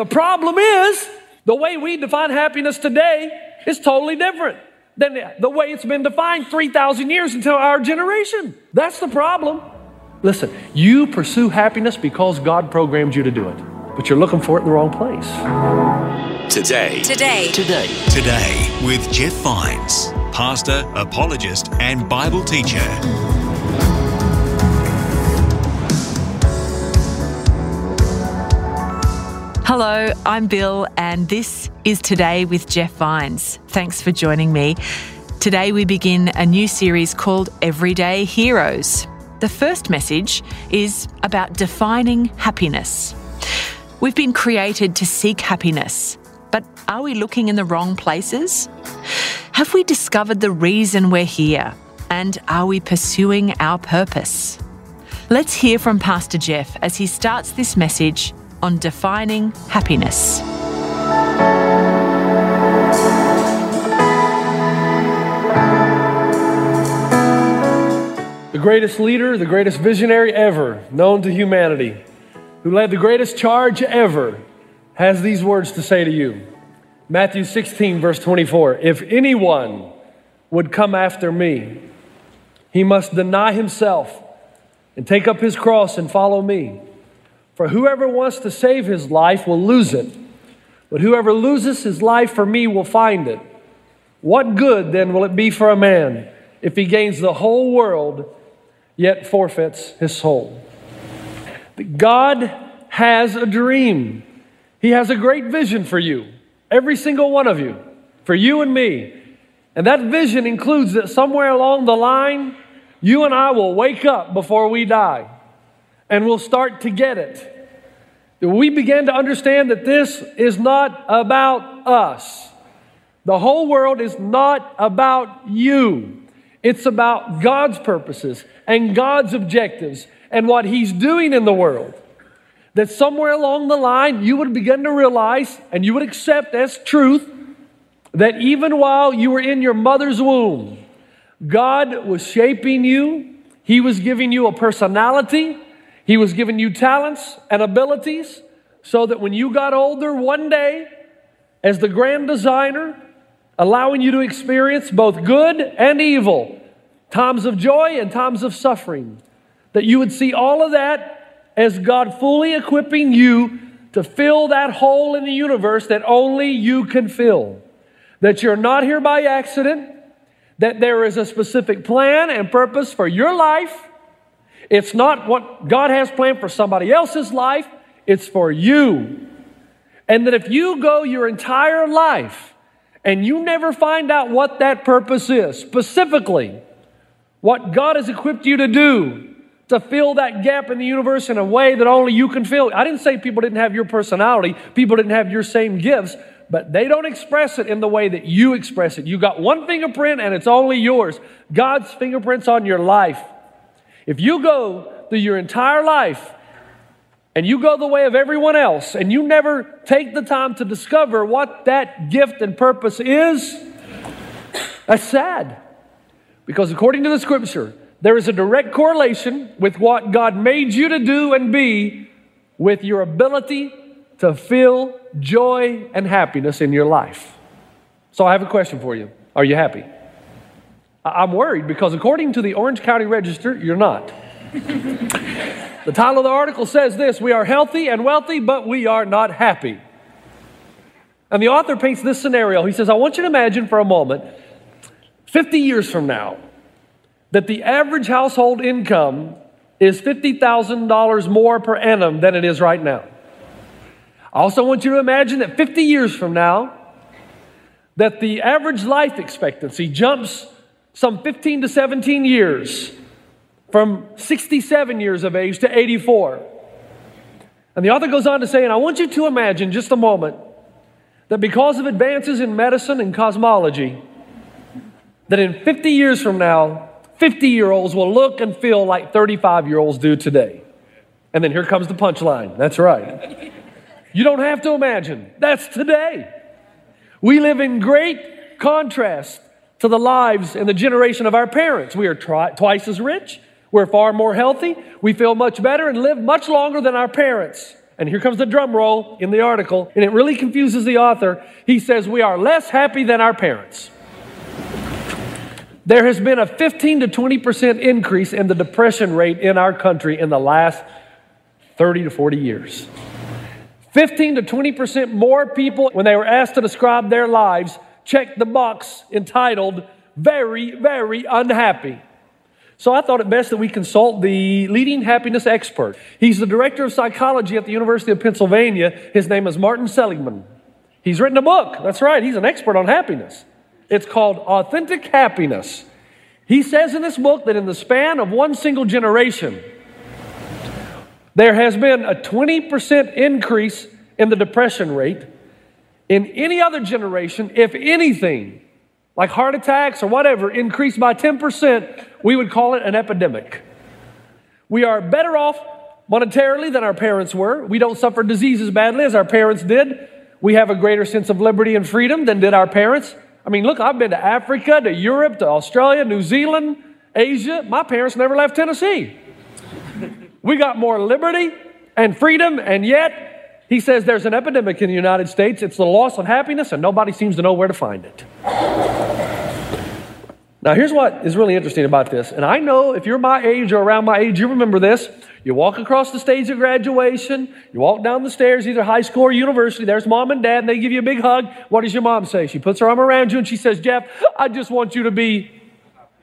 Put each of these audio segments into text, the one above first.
The problem is the way we define happiness today is totally different than the way it's been defined 3,000 years until our generation. That's the problem. Listen, you pursue happiness because God programmed you to do it, but you're looking for it in the wrong place. Today. Today. Today. Today with Jeff Vines, pastor, apologist, and Bible teacher. Hello, I'm Bill, and this is Today with Jeff Vines. Thanks for joining me. Today, we begin a new series called Everyday Heroes. The first message is about defining happiness. We've been created to seek happiness, but are we looking in the wrong places? Have we discovered the reason we're here? And are we pursuing our purpose? Let's hear from Pastor Jeff as he starts this message on defining happiness. The greatest leader, the greatest visionary ever known to humanity, who led the greatest charge ever, has these words to say to you. Matthew 16, verse 24 If anyone would come after me, he must deny himself and take up his cross and follow me. For whoever wants to save his life will lose it, but whoever loses his life for me will find it. What good then will it be for a man if he gains the whole world yet forfeits his soul? God has a dream. He has a great vision for you, every single one of you, for you and me. And that vision includes that somewhere along the line, you and I will wake up before we die and we'll start to get it. We begin to understand that this is not about us. The whole world is not about you. It's about God's purposes and God's objectives and what He's doing in the world. That somewhere along the line, you would begin to realize and you would accept as truth that even while you were in your mother's womb, God was shaping you, He was giving you a personality, He was giving you talents and abilities so that when you got older one day, as the grand designer, allowing you to experience both good and evil, times of joy and times of suffering, that you would see all of that as God fully equipping you to fill that hole in the universe that only you can fill. That you're not here by accident, that there is a specific plan and purpose for your life. It's not what God has planned for somebody else's life, it's for you. And that if you go your entire life and you never find out what that purpose is, specifically, what God has equipped you to do to fill that gap in the universe in a way that only you can fill. I didn't say people didn't have your personality, people didn't have your same gifts, but they don't express it in the way that you express it. You got one fingerprint and it's only yours. God's fingerprints on your life. If you go through your entire life and you go the way of everyone else and you never take the time to discover what that gift and purpose is, that's sad. Because according to the scripture, there is a direct correlation with what God made you to do and be with your ability to feel joy and happiness in your life. So I have a question for you. Are you happy? I'm worried because according to the Orange County Register, you're not. the title of the article says this We are healthy and wealthy, but we are not happy. And the author paints this scenario. He says, I want you to imagine for a moment 50 years from now that the average household income is $50,000 more per annum than it is right now. I also want you to imagine that 50 years from now, that the average life expectancy jumps some 15 to 17 years from 67 years of age to 84. And the author goes on to say, and I want you to imagine just a moment that because of advances in medicine and cosmology, that in 50 years from now, 50 year olds will look and feel like 35 year olds do today. And then here comes the punchline. That's right. You don't have to imagine. That's today. We live in great contrast to the lives and the generation of our parents. We are tri- twice as rich. We're far more healthy. We feel much better and live much longer than our parents. And here comes the drum roll in the article, and it really confuses the author. He says, We are less happy than our parents. There has been a 15 to 20% increase in the depression rate in our country in the last 30 to 40 years. 15 to 20% more people, when they were asked to describe their lives, checked the box entitled Very, Very Unhappy. So I thought it best that we consult the leading happiness expert. He's the director of psychology at the University of Pennsylvania. His name is Martin Seligman. He's written a book. That's right, he's an expert on happiness. It's called Authentic Happiness. He says in this book that in the span of one single generation, there has been a 20% increase in the depression rate. In any other generation, if anything, like heart attacks or whatever, increased by 10%, we would call it an epidemic. We are better off monetarily than our parents were. We don't suffer disease as badly as our parents did. We have a greater sense of liberty and freedom than did our parents. I mean, look, I've been to Africa, to Europe, to Australia, New Zealand, Asia. My parents never left Tennessee. We got more liberty and freedom, and yet he says there's an epidemic in the United States. It's the loss of happiness, and nobody seems to know where to find it. Now, here's what is really interesting about this. And I know if you're my age or around my age, you remember this. You walk across the stage of graduation, you walk down the stairs, either high school or university. There's mom and dad, and they give you a big hug. What does your mom say? She puts her arm around you and she says, Jeff, I just want you to be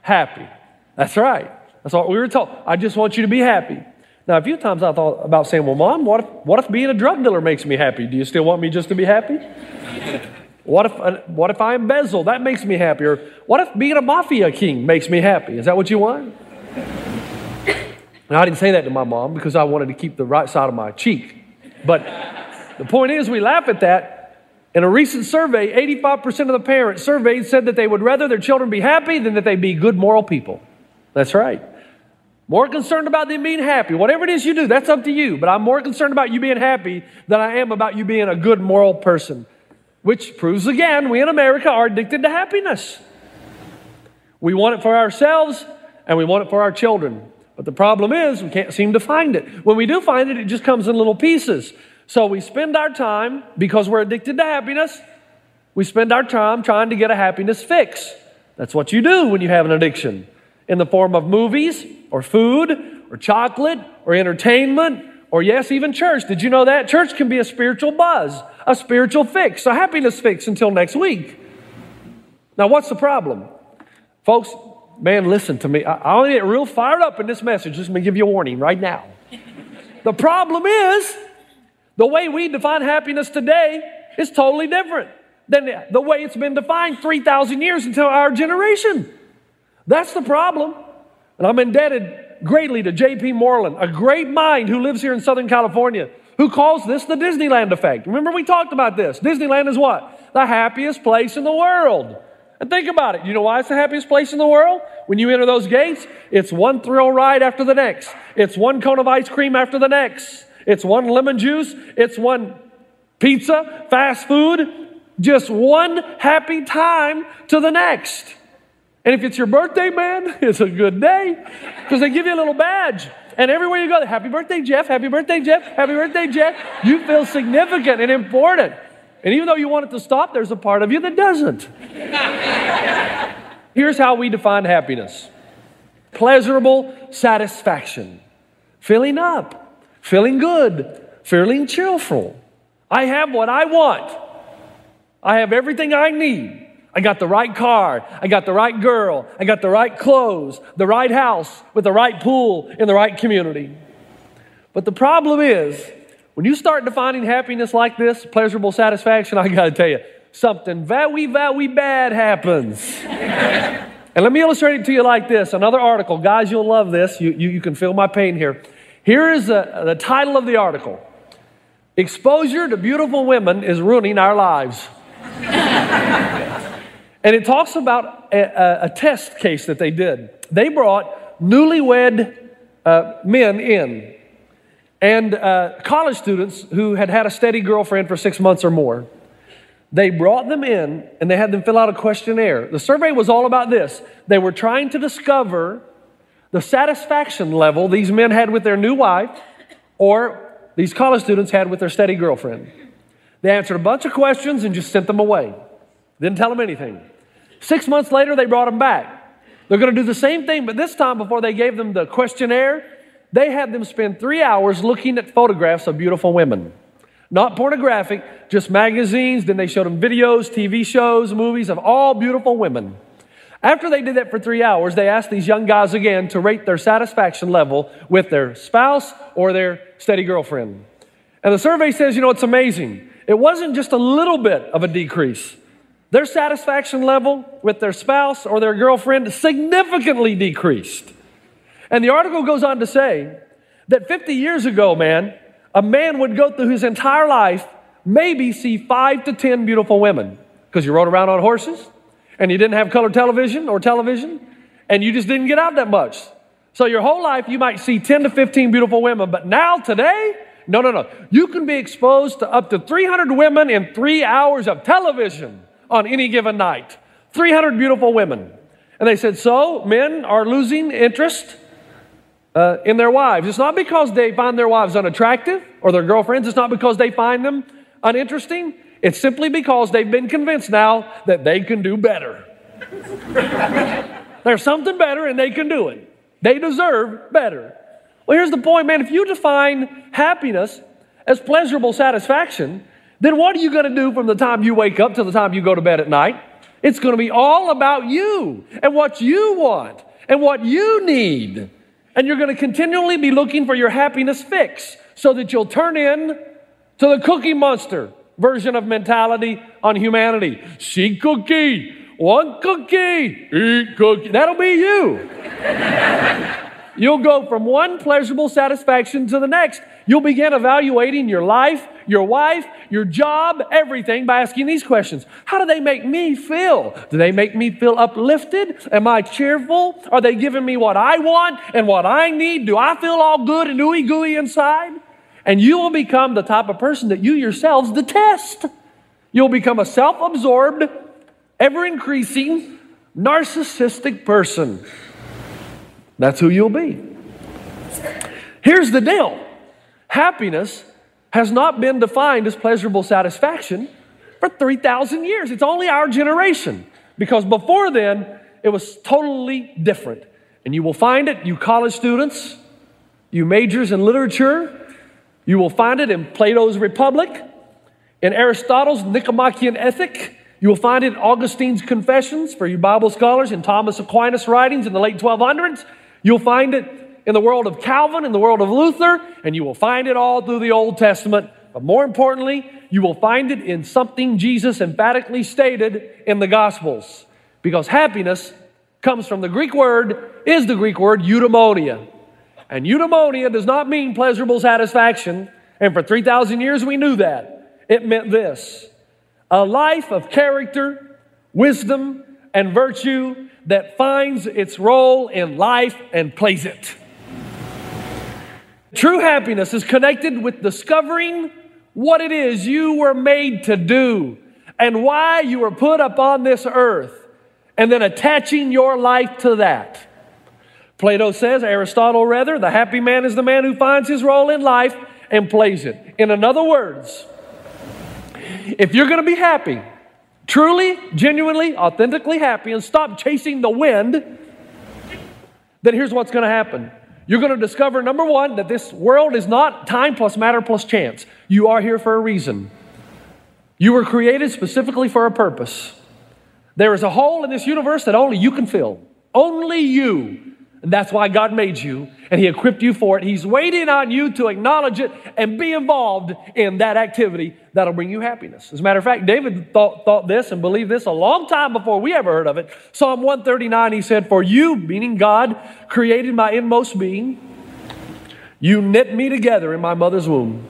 happy. That's right. That's what we were told. I just want you to be happy. Now, a few times I thought about saying, Well, mom, what if, what if being a drug dealer makes me happy? Do you still want me just to be happy? What if, uh, what if I embezzle? That makes me happy. Or what if being a mafia king makes me happy? Is that what you want? Now, I didn't say that to my mom because I wanted to keep the right side of my cheek. But the point is, we laugh at that. In a recent survey, 85% of the parents surveyed said that they would rather their children be happy than that they be good moral people. That's right. More concerned about them being happy. Whatever it is you do, that's up to you. But I'm more concerned about you being happy than I am about you being a good moral person which proves again we in America are addicted to happiness. We want it for ourselves and we want it for our children. But the problem is we can't seem to find it. When we do find it, it just comes in little pieces. So we spend our time, because we're addicted to happiness, we spend our time trying to get a happiness fix. That's what you do when you have an addiction in the form of movies or food or chocolate or entertainment or, yes, even church. Did you know that? Church can be a spiritual buzz a spiritual fix, a happiness fix until next week. Now, what's the problem? Folks, man, listen to me. I, to get real fired up in this message. Just let me give you a warning right now. the problem is the way we define happiness today is totally different than the way it's been defined 3,000 years until our generation. That's the problem. And I'm indebted greatly to J.P. Moreland, a great mind who lives here in Southern California who calls this the Disneyland effect. Remember, we talked about this. Disneyland is what? The happiest place in the world. And think about it. You know why it's the happiest place in the world? When you enter those gates, it's one thrill ride after the next. It's one cone of ice cream after the next. It's one lemon juice. It's one pizza, fast food. Just one happy time to the next. And if it's your birthday, man, it's a good day because they give you a little badge. And everywhere you go, happy birthday, Jeff, happy birthday, Jeff, happy birthday, Jeff. You feel significant and important. And even though you want it to stop, there's a part of you that doesn't. Here's how we define happiness pleasurable satisfaction, filling up, feeling good, feeling cheerful. I have what I want, I have everything I need. I got the right car. I got the right girl. I got the right clothes, the right house with the right pool in the right community. But the problem is, when you start defining happiness like this, pleasurable satisfaction, I got to tell you, something very, very bad happens. and let me illustrate it to you like this another article. Guys, you'll love this. You, you, you can feel my pain here. Here is a, the title of the article Exposure to beautiful women is ruining our lives. and it talks about a, a, test case that they did. They brought newlywed uh, men in and uh, college students who had had a steady girlfriend for six months or more. They brought them in and they had them fill out a questionnaire. The survey was all about this. They were trying to discover the satisfaction level these men had with their new wife or these college students had with their steady girlfriend. They answered a bunch of questions and just sent them away. Didn't tell them anything. Six months later, they brought them back. They're going to do the same thing, but this time, before they gave them the questionnaire, they had them spend three hours looking at photographs of beautiful women. Not pornographic, just magazines. Then they showed them videos, TV shows, movies of all beautiful women. After they did that for three hours, they asked these young guys again to rate their satisfaction level with their spouse or their steady girlfriend. And the survey says, you know, it's amazing. It wasn't just a little bit of a decrease. Their satisfaction level with their spouse or their girlfriend significantly decreased. And the article goes on to say that 50 years ago, man, a man would go through his entire life, maybe see five to 10 beautiful women because you rode around on horses and you didn't have color television or television and you just didn't get out that much. So your whole life you might see 10 to 15 beautiful women, but now today, no, no, no. You can be exposed to up to 300 women in three hours of television on any given night. 300 beautiful women. And they said, so men are losing interest uh, in their wives. It's not because they find their wives unattractive or their girlfriends. It's not because they find them uninteresting. It's simply because they've been convinced now that they can do better. There's something better and they can do it. They deserve better. Well, here's the point, man. If you define happiness as pleasurable satisfaction, then what are you going to do from the time you wake up to the time you go to bed at night? It's going to be all about you and what you want and what you need. And you're going to continually be looking for your happiness fix so that you'll turn in to the cookie monster version of mentality on humanity. See cookie, one cookie, eat cookie. That'll be you. You'll go from one pleasurable satisfaction to the next. You'll begin evaluating your life, your wife, your job, everything by asking these questions. How do they make me feel? Do they make me feel uplifted? Am I cheerful? Are they giving me what I want and what I need? Do I feel all good and ooey gooey inside? And you will become the type of person that you yourselves detest. You'll become a self absorbed, ever increasing, narcissistic person. That's who you'll be. Here's the deal happiness has not been defined as pleasurable satisfaction for 3,000 years. It's only our generation. Because before then, it was totally different. And you will find it, you college students, you majors in literature, you will find it in Plato's Republic, in Aristotle's Nicomachean Ethic. You will find it in Augustine's Confessions for you Bible scholars, in Thomas Aquinas' writings in the late 1200s. You'll find it in the world of Calvin, in the world of Luther, and you will find it all through the Old Testament. But more importantly, you will find it in something Jesus emphatically stated in the Gospels. Because happiness comes from the Greek word, is the Greek word eudaimonia. And eudaimonia does not mean pleasurable satisfaction. And for 3,000 years we knew that. It meant this a life of character, wisdom, and virtue that finds its role in life and plays it. True happiness is connected with discovering what it is you were made to do and why you were put upon this earth, and then attaching your life to that. Plato says, Aristotle rather, the happy man is the man who finds his role in life and plays it. In other words, if you're going to be happy, truly, genuinely, authentically happy and stop chasing the wind, then here's what's going to happen. You're going to discover, number one, that this world is not time plus matter plus chance. You are here for a reason. You were created specifically for a purpose. There is a hole in this universe that only you can fill. Only you. And that's why God made you and He equipped you for it. He's waiting on you to acknowledge it and be involved in that activity that'll bring you happiness. As a matter of fact, David thought, thought this and believed this a long time before we ever heard of it. Psalm 139, he said, For you, meaning God, created my inmost being. You knit me together in my mother's womb.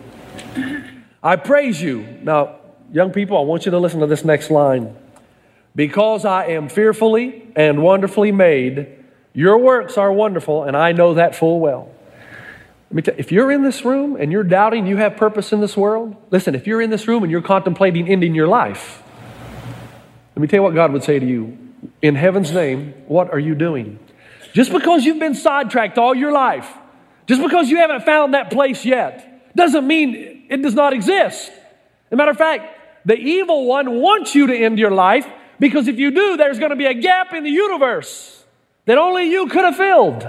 I praise you. Now, young people, I want you to listen to this next line. Because I am fearfully and wonderfully made, your works are wonderful, and I know that full well. Let me tell you, if you're in this room and you're doubting you have purpose in this world, listen, if you're in this room and you're contemplating ending your life, let me tell you what God would say to you. In heaven's name, what are you doing? Just because you've been sidetracked all your life, just because you haven't found that place yet, doesn't mean it does not exist. As a matter of fact, the evil one wants you to end your life because if you do, there's going to be a gap in the universe that only you could have filled.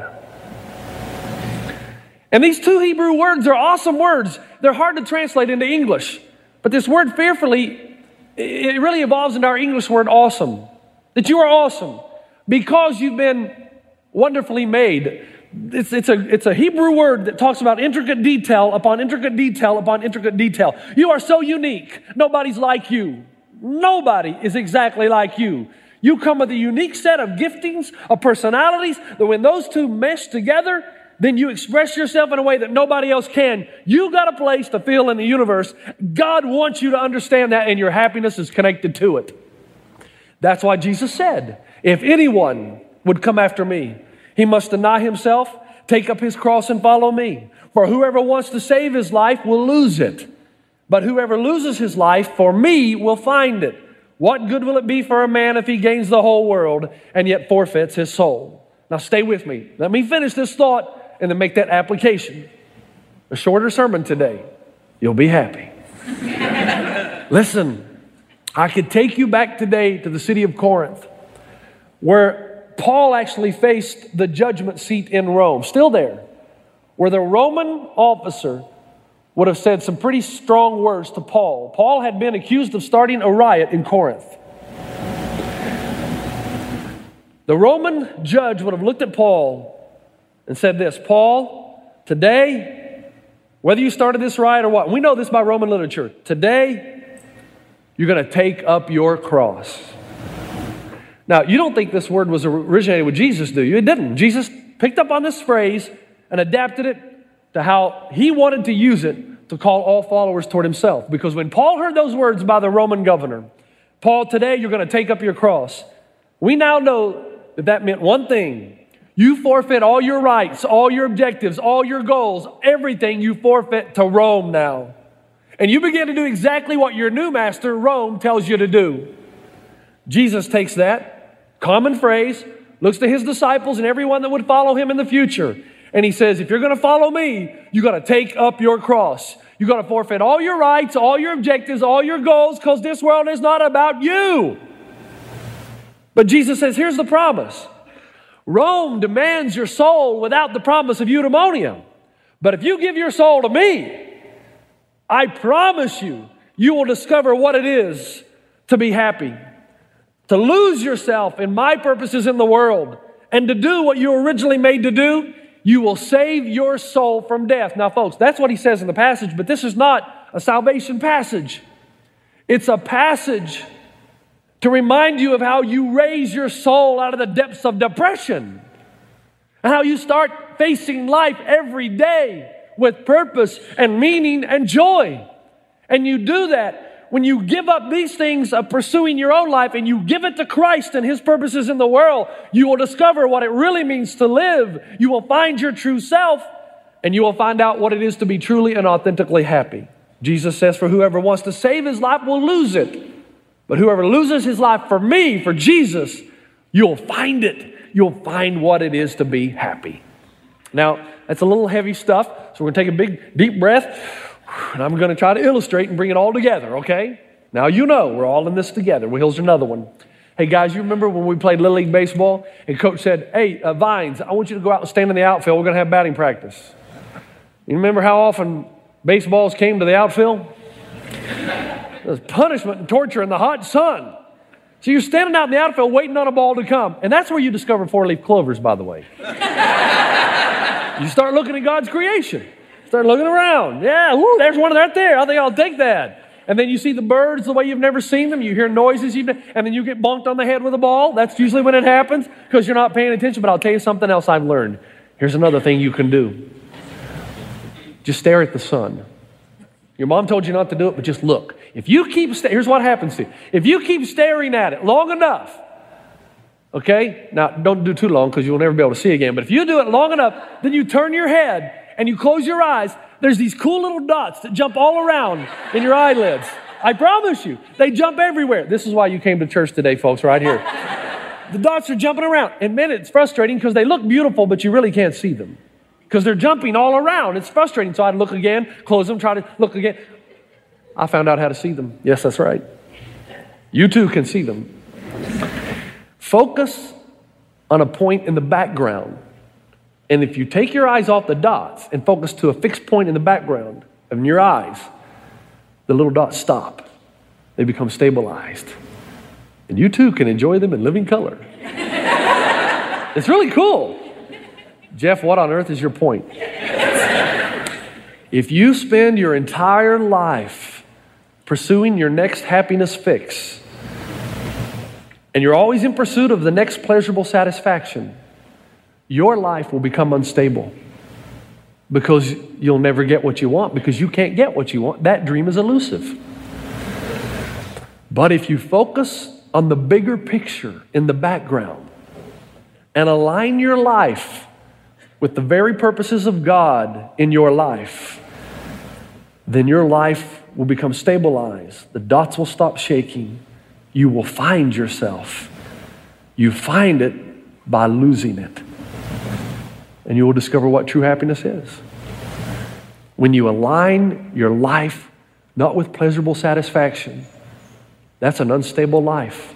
And these two Hebrew words are awesome words. They're hard to translate into English. But this word fearfully, it really evolves into our English word awesome. That you are awesome because you've been wonderfully made. It's, it's, a, it's a Hebrew word that talks about intricate detail upon intricate detail upon intricate detail. You are so unique. Nobody's like you. Nobody is exactly like you. You come with a unique set of giftings, of personalities, that when those two mesh together, then you express yourself in a way that nobody else can. You got a place to feel in the universe. God wants you to understand that, and your happiness is connected to it. That's why Jesus said, If anyone would come after me, he must deny himself, take up his cross, and follow me. For whoever wants to save his life will lose it. But whoever loses his life for me will find it. What good will it be for a man if he gains the whole world and yet forfeits his soul? Now, stay with me. Let me finish this thought and then make that application. A shorter sermon today. You'll be happy. Listen, I could take you back today to the city of Corinth where Paul actually faced the judgment seat in Rome, still there, where the Roman officer would have said some pretty strong words to Paul. Paul had been accused of starting a riot in Corinth. The Roman judge would have looked at Paul and said this Paul, today, whether you started this riot or what, we know this by Roman literature. Today, you're going to take up your cross. Now, you don't think this word was originated with Jesus, do you? It didn't. Jesus picked up on this phrase and adapted it to how he wanted to use it to call all followers toward himself. Because when Paul heard those words by the Roman governor, Paul, today you're going to take up your cross. We now know that that meant one thing you forfeit all your rights, all your objectives, all your goals, everything you forfeit to Rome now. And you begin to do exactly what your new master, Rome, tells you to do. Jesus takes that common phrase, looks to his disciples and everyone that would follow him in the future, and he says, If you're going to follow me, you got to take up your cross. You got to forfeit all your rights, all your objectives, all your goals, because this world is not about you. But Jesus says, Here's the promise Rome demands your soul without the promise of eudaimonia. But if you give your soul to me, I promise you, you will discover what it is to be happy, to lose yourself in my purposes in the world, and to do what you originally made to do. You will save your soul from death. Now, folks, that's what he says in the passage, but this is not a salvation passage. It's a passage to remind you of how you raise your soul out of the depths of depression and how you start facing life every day with purpose and meaning and joy. And you do that when you give up these things of pursuing your own life and you give it to Christ and His purposes in the world, you will discover what it really means to live. You will find your true self and you will find out what it is to be truly and authentically happy. Jesus says, For whoever wants to save his life will lose it. But whoever loses his life for me, for Jesus, you'll find it. You'll find what it is to be happy. Now, that's a little heavy stuff, so we're to take a big, deep breath, and I'm going to try to illustrate and bring it all together, okay? Now, you know we're all in this together. Well, here's another one. Hey, guys, you remember when we played Little League Baseball and coach said, Hey, uh, Vines, I want you to go out and stand in the outfield. We're going to have batting practice. You remember how often baseballs came to the outfield? There's punishment and torture in the hot sun. So you're standing out in the outfield waiting on a ball to come. And that's where you discover four leaf clovers, by the way. you start looking at God's creation. Start looking around. Yeah, woo, there's one right there. I think I'll take that. And then you see the birds the way you've never seen them. You hear noises, you've and then you get bonked on the head with a ball. That's usually when it happens because you're not paying attention. But I'll tell you something else I've learned. Here's another thing you can do just stare at the sun. Your mom told you not to do it, but just look. If you keep, sta- here's what happens to you. If you keep staring at it long enough, okay, now don't do too long because you'll never be able to see again, but if you do it long enough, then you turn your head and you close your eyes, there's these cool little dots that jump all around in your eyelids. I promise you, they jump everywhere. This is why you came to church today, folks, right here. the dots are jumping around. And man, it's frustrating because they look beautiful, but you really can't see them because they're jumping all around. It's frustrating. So I'd look again, close them, try to look again. I found out how to see them. Yes, that's right. You too can see them. Focus on a point in the background. And if you take your eyes off the dots and focus to a fixed point in the background of your eyes, the little dots stop. They become stabilized. And you too can enjoy them in living color. it's really cool. Jeff, what on earth is your point? if you spend your entire life pursuing your next happiness fix, and you're always in pursuit of the next pleasurable satisfaction, your life will become unstable because you'll never get what you want because you can't get what you want. That dream is elusive. But if you focus on the bigger picture in the background and align your life with the very purposes of God in your life, then your life will become stabilized. The dots will stop shaking. You will find yourself. You find it by losing it. And you will discover what true happiness is. When you align your life not with pleasurable satisfaction, that's an unstable life,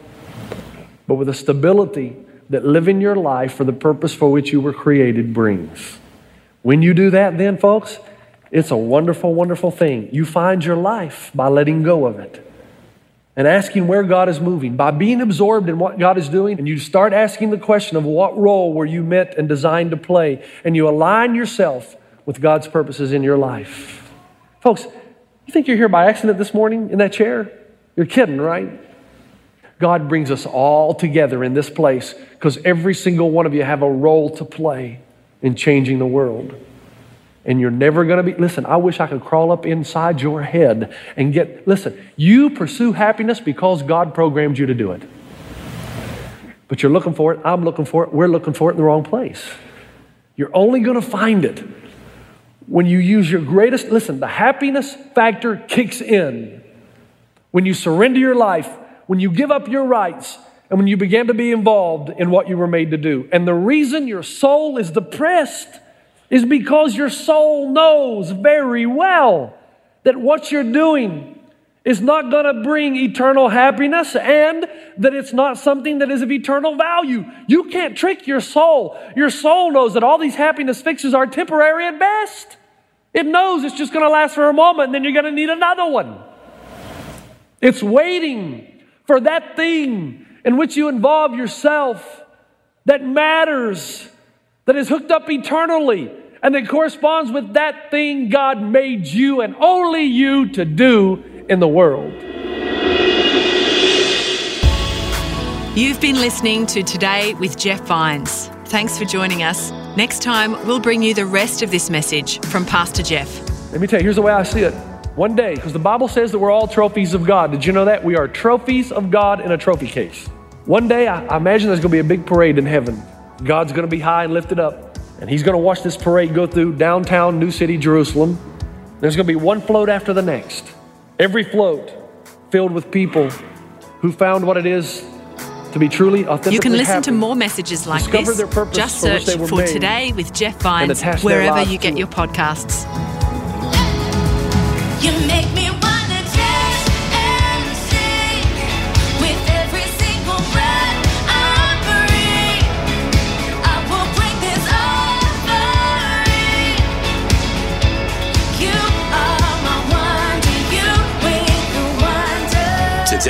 but with a stability that living your life for the purpose for which you were created brings. When you do that, then, folks, it's a wonderful, wonderful thing. You find your life by letting go of it and asking where God is moving. By being absorbed in what God is doing, and you start asking the question of what role were you meant and designed to play, and you align yourself with God's purposes in your life. Folks, you think you're here by accident this morning in that chair? You're kidding, right? God brings us all together in this place because every single one of you have a role to play in changing the world. And you're never going to be, listen, I wish I could crawl up inside your head and get, listen, you pursue happiness because God programmed you to do it. But you're looking for it, I'm looking for it, we're looking for it in the wrong place. You're only going to find it when you use your greatest, listen, the happiness factor kicks in when you surrender your life, when you give up your rights, and when you begin to be involved in what you were made to do. And the reason your soul is depressed is because your soul knows very well that what you're doing is not going to bring eternal happiness and that it's not something that is of eternal value. You can't trick your soul. Your soul knows that all these happiness fixes are temporary at best. It knows it's just going to last for a moment and then you're going to need another one. It's waiting for that thing in which you involve yourself that matters, that is hooked up eternally, and that corresponds with that thing God made you and only you to do in the world. You've been listening to Today with Jeff Vines. Thanks for joining us. Next time, we'll bring you the rest of this message from Pastor Jeff. Let me tell you, here's the way I see it. One day, because the Bible says that we're all trophies of God. Did you know that? We are trophies of God in a trophy case. One day, I, I imagine there's going to be a big parade in heaven. God's going to be high and lifted up, and He's going to watch this parade go through downtown New City, Jerusalem. There's going to be one float after the next. Every float filled with people who found what it is to be truly authentic. You can listen happy. to more messages like Discover this. their purpose Just for search they were for made Today with Jeff Vines wherever you get your podcasts.